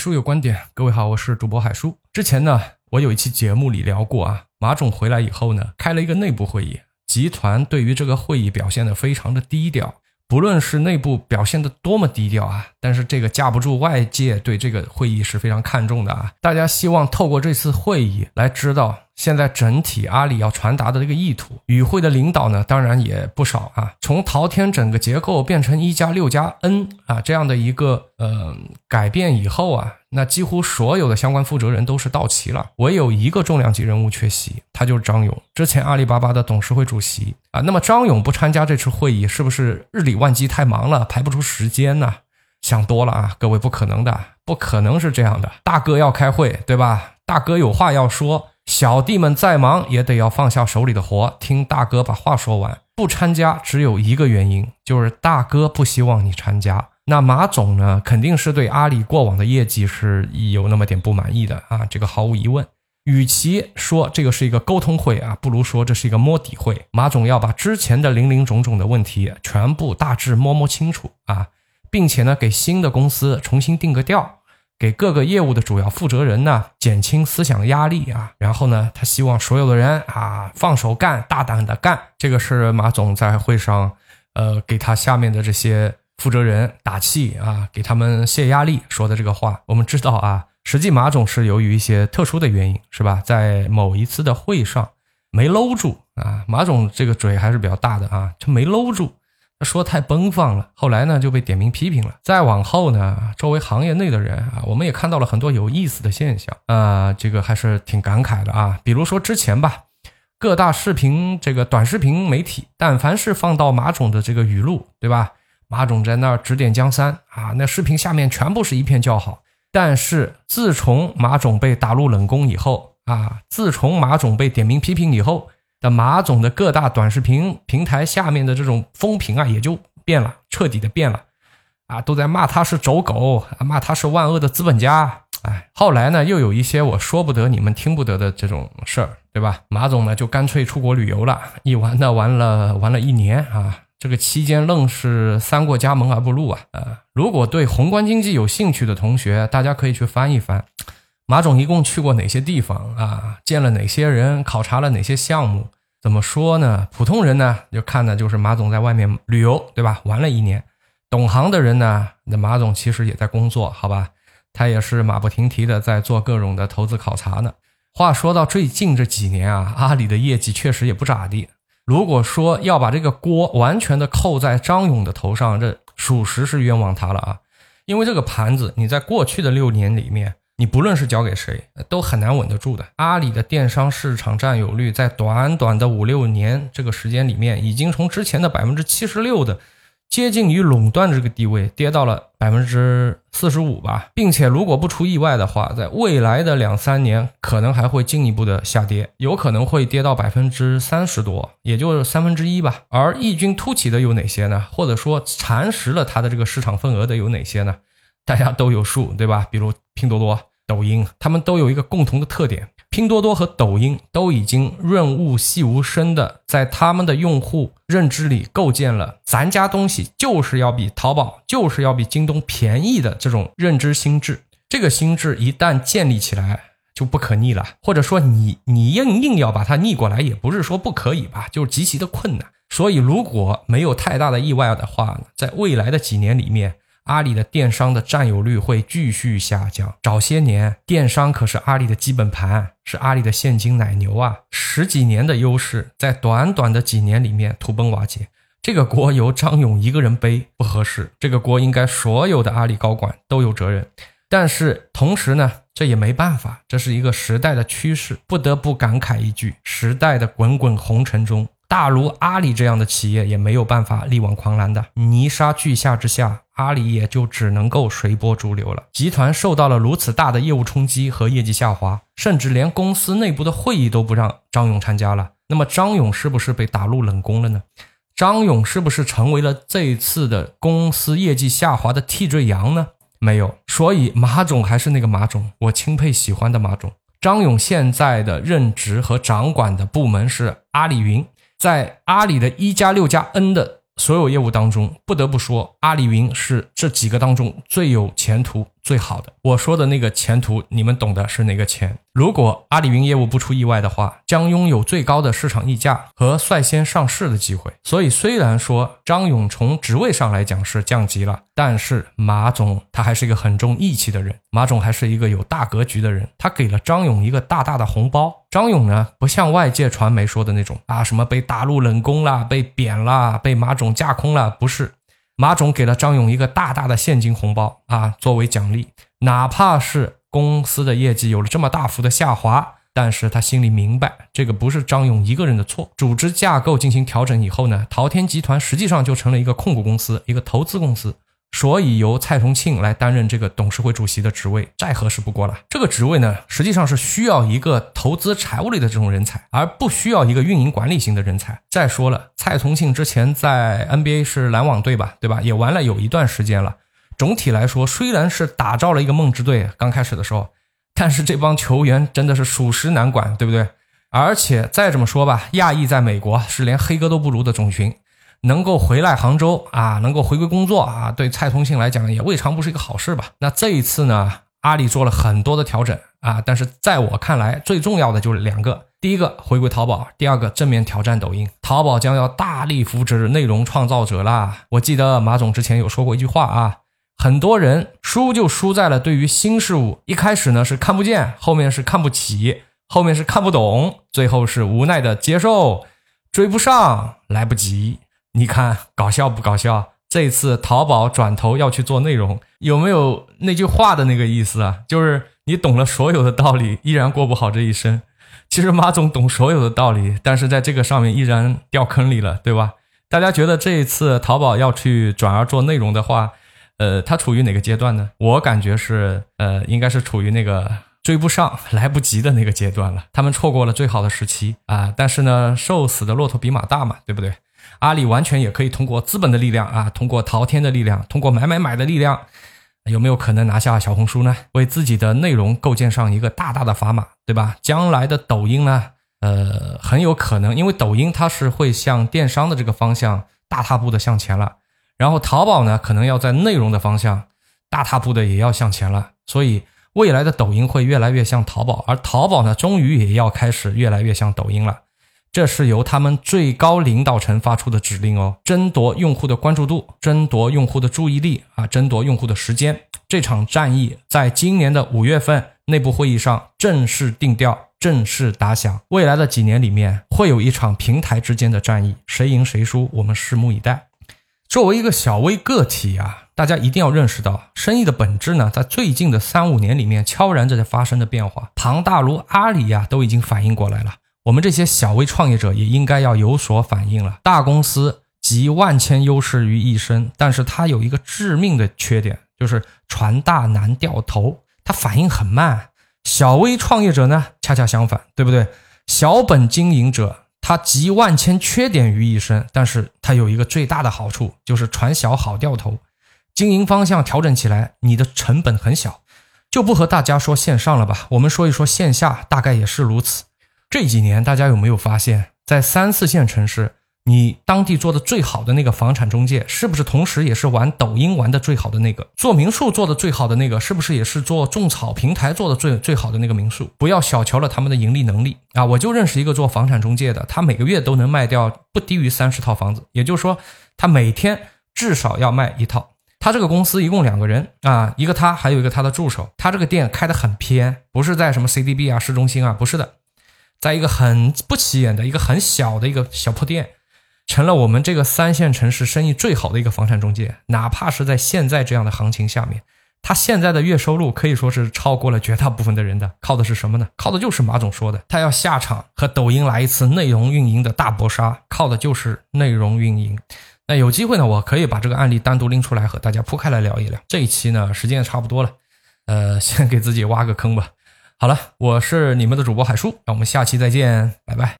书有观点，各位好，我是主播海叔。之前呢，我有一期节目里聊过啊，马总回来以后呢，开了一个内部会议，集团对于这个会议表现的非常的低调。不论是内部表现的多么低调啊，但是这个架不住外界对这个会议是非常看重的啊。大家希望透过这次会议来知道现在整体阿里要传达的这个意图。与会的领导呢，当然也不少啊。从淘天整个结构变成一加六加 N 啊这样的一个呃改变以后啊。那几乎所有的相关负责人都是到齐了，唯有一个重量级人物缺席，他就是张勇，之前阿里巴巴的董事会主席啊。那么张勇不参加这次会议，是不是日理万机太忙了，排不出时间呢？想多了啊，各位不可能的，不可能是这样的。大哥要开会，对吧？大哥有话要说，小弟们再忙也得要放下手里的活，听大哥把话说完。不参加只有一个原因，就是大哥不希望你参加。那马总呢，肯定是对阿里过往的业绩是有那么点不满意的啊，这个毫无疑问。与其说这个是一个沟通会啊，不如说这是一个摸底会。马总要把之前的零零总总的问题全部大致摸摸清楚啊，并且呢，给新的公司重新定个调，给各个业务的主要负责人呢减轻思想压力啊。然后呢，他希望所有的人啊放手干，大胆的干。这个是马总在会上呃给他下面的这些。负责人打气啊，给他们泄压力说的这个话，我们知道啊，实际马总是由于一些特殊的原因，是吧？在某一次的会上没搂住啊，马总这个嘴还是比较大的啊，他没搂住，他说太奔放了，后来呢就被点名批评了。再往后呢，周围行业内的人啊，我们也看到了很多有意思的现象啊，这个还是挺感慨的啊。比如说之前吧，各大视频这个短视频媒体，但凡是放到马总的这个语录，对吧？马总在那儿指点江山啊，那视频下面全部是一片叫好。但是自从马总被打入冷宫以后啊，自从马总被点名批评以后，的马总的各大短视频平台下面的这种风评啊，也就变了，彻底的变了啊，都在骂他是走狗，啊骂他是万恶的资本家。哎，后来呢，又有一些我说不得、你们听不得的这种事儿，对吧？马总呢，就干脆出国旅游了，一玩呢玩了玩了一年啊。这个期间愣是三过家门而不入啊！啊，如果对宏观经济有兴趣的同学，大家可以去翻一翻，马总一共去过哪些地方啊？见了哪些人？考察了哪些项目？怎么说呢？普通人呢，就看的就是马总在外面旅游，对吧？玩了一年。懂行的人呢，那马总其实也在工作，好吧？他也是马不停蹄的在做各种的投资考察呢。话说到最近这几年啊，阿里的业绩确实也不咋地。如果说要把这个锅完全的扣在张勇的头上，这属实是冤枉他了啊！因为这个盘子，你在过去的六年里面，你不论是交给谁，都很难稳得住的。阿里的电商市场占有率在短短的五六年这个时间里面，已经从之前的百分之七十六的。接近于垄断的这个地位，跌到了百分之四十五吧，并且如果不出意外的话，在未来的两三年可能还会进一步的下跌，有可能会跌到百分之三十多，也就是三分之一吧。而异军突起的有哪些呢？或者说蚕食了它的这个市场份额的有哪些呢？大家都有数，对吧？比如拼多多、抖音，他们都有一个共同的特点。拼多多和抖音都已经润物细无声的在他们的用户认知里构建了咱家东西就是要比淘宝就是要比京东便宜的这种认知心智。这个心智一旦建立起来就不可逆了，或者说你你硬硬要把它逆过来也不是说不可以吧，就是极其的困难。所以如果没有太大的意外的话，在未来的几年里面。阿里的电商的占有率会继续下降。早些年，电商可是阿里的基本盘，是阿里的现金奶牛啊！十几年的优势，在短短的几年里面土崩瓦解。这个锅由张勇一个人背不合适，这个锅应该所有的阿里高管都有责任。但是同时呢，这也没办法，这是一个时代的趋势，不得不感慨一句：时代的滚滚红尘中。大如阿里这样的企业也没有办法力挽狂澜的，泥沙俱下之下，阿里也就只能够随波逐流了。集团受到了如此大的业务冲击和业绩下滑，甚至连公司内部的会议都不让张勇参加了。那么张勇是不是被打入冷宫了呢？张勇是不是成为了这一次的公司业绩下滑的替罪羊呢？没有，所以马总还是那个马总，我钦佩喜欢的马总。张勇现在的任职和掌管的部门是阿里云。在阿里的一加六加 N 的所有业务当中，不得不说，阿里云是这几个当中最有前途、最。好的。我说的那个前途，你们懂的是哪个钱？如果阿里云业务不出意外的话，将拥有最高的市场溢价和率先上市的机会。所以，虽然说张勇从职位上来讲是降级了，但是马总他还是一个很重义气的人，马总还是一个有大格局的人。他给了张勇一个大大的红包。张勇呢，不像外界传媒说的那种啊，什么被大陆冷宫啦、被贬啦、被马总架空了，不是。马总给了张勇一个大大的现金红包啊，作为奖励。哪怕是公司的业绩有了这么大幅的下滑，但是他心里明白，这个不是张勇一个人的错。组织架构进行调整以后呢，淘天集团实际上就成了一个控股公司，一个投资公司。所以由蔡崇庆来担任这个董事会主席的职位，再合适不过了。这个职位呢，实际上是需要一个投资财务类的这种人才，而不需要一个运营管理型的人才。再说了，蔡崇庆之前在 NBA 是篮网队吧，对吧？也玩了有一段时间了。总体来说，虽然是打造了一个梦之队，刚开始的时候，但是这帮球员真的是属实难管，对不对？而且再这么说吧，亚裔在美国是连黑哥都不如的种群。能够回来杭州啊，能够回归工作啊，对蔡崇信来讲也未尝不是一个好事吧？那这一次呢，阿里做了很多的调整啊，但是在我看来，最重要的就是两个：第一个回归淘宝，第二个正面挑战抖音。淘宝将要大力扶持内容创造者啦！我记得马总之前有说过一句话啊，很多人输就输在了对于新事物，一开始呢是看不见，后面是看不起，后面是看不懂，最后是无奈的接受，追不上，来不及。你看搞笑不搞笑？这次淘宝转头要去做内容，有没有那句话的那个意思啊？就是你懂了所有的道理，依然过不好这一生。其实马总懂所有的道理，但是在这个上面依然掉坑里了，对吧？大家觉得这一次淘宝要去转而做内容的话，呃，它处于哪个阶段呢？我感觉是，呃，应该是处于那个追不上、来不及的那个阶段了。他们错过了最好的时期啊！但是呢，瘦死的骆驼比马大嘛，对不对？阿里完全也可以通过资本的力量啊，通过淘天的力量，通过买买买的力量，有没有可能拿下小红书呢？为自己的内容构建上一个大大的砝码，对吧？将来的抖音呢，呃，很有可能，因为抖音它是会向电商的这个方向大踏步的向前了，然后淘宝呢，可能要在内容的方向大踏步的也要向前了，所以未来的抖音会越来越像淘宝，而淘宝呢，终于也要开始越来越像抖音了。这是由他们最高领导层发出的指令哦，争夺用户的关注度，争夺用户的注意力啊，争夺用户的时间。这场战役在今年的五月份内部会议上正式定调，正式打响。未来的几年里面，会有一场平台之间的战役，谁赢谁输，我们拭目以待。作为一个小微个体啊，大家一定要认识到，生意的本质呢，在最近的三五年里面，悄然在发生的变化。庞大如阿里呀，都已经反应过来了。我们这些小微创业者也应该要有所反应了。大公司集万千优势于一身，但是它有一个致命的缺点，就是船大难掉头，它反应很慢。小微创业者呢，恰恰相反，对不对？小本经营者他集万千缺点于一身，但是他有一个最大的好处，就是船小好掉头，经营方向调整起来，你的成本很小。就不和大家说线上了吧，我们说一说线下，大概也是如此。这几年，大家有没有发现，在三四线城市，你当地做的最好的那个房产中介，是不是同时也是玩抖音玩的最好的那个？做民宿做的最好的那个，是不是也是做种草平台做的最最好的那个民宿？不要小瞧了他们的盈利能力啊！我就认识一个做房产中介的，他每个月都能卖掉不低于三十套房子，也就是说，他每天至少要卖一套。他这个公司一共两个人啊，一个他，还有一个他的助手。他这个店开的很偏，不是在什么 CDB 啊市中心啊，不是的。在一个很不起眼的一个很小的一个小铺店，成了我们这个三线城市生意最好的一个房产中介。哪怕是在现在这样的行情下面，他现在的月收入可以说是超过了绝大部分的人的。靠的是什么呢？靠的就是马总说的，他要下场和抖音来一次内容运营的大搏杀，靠的就是内容运营。那有机会呢，我可以把这个案例单独拎出来和大家铺开来聊一聊。这一期呢，时间也差不多了，呃，先给自己挖个坑吧。好了，我是你们的主播海叔，让我们下期再见，拜拜。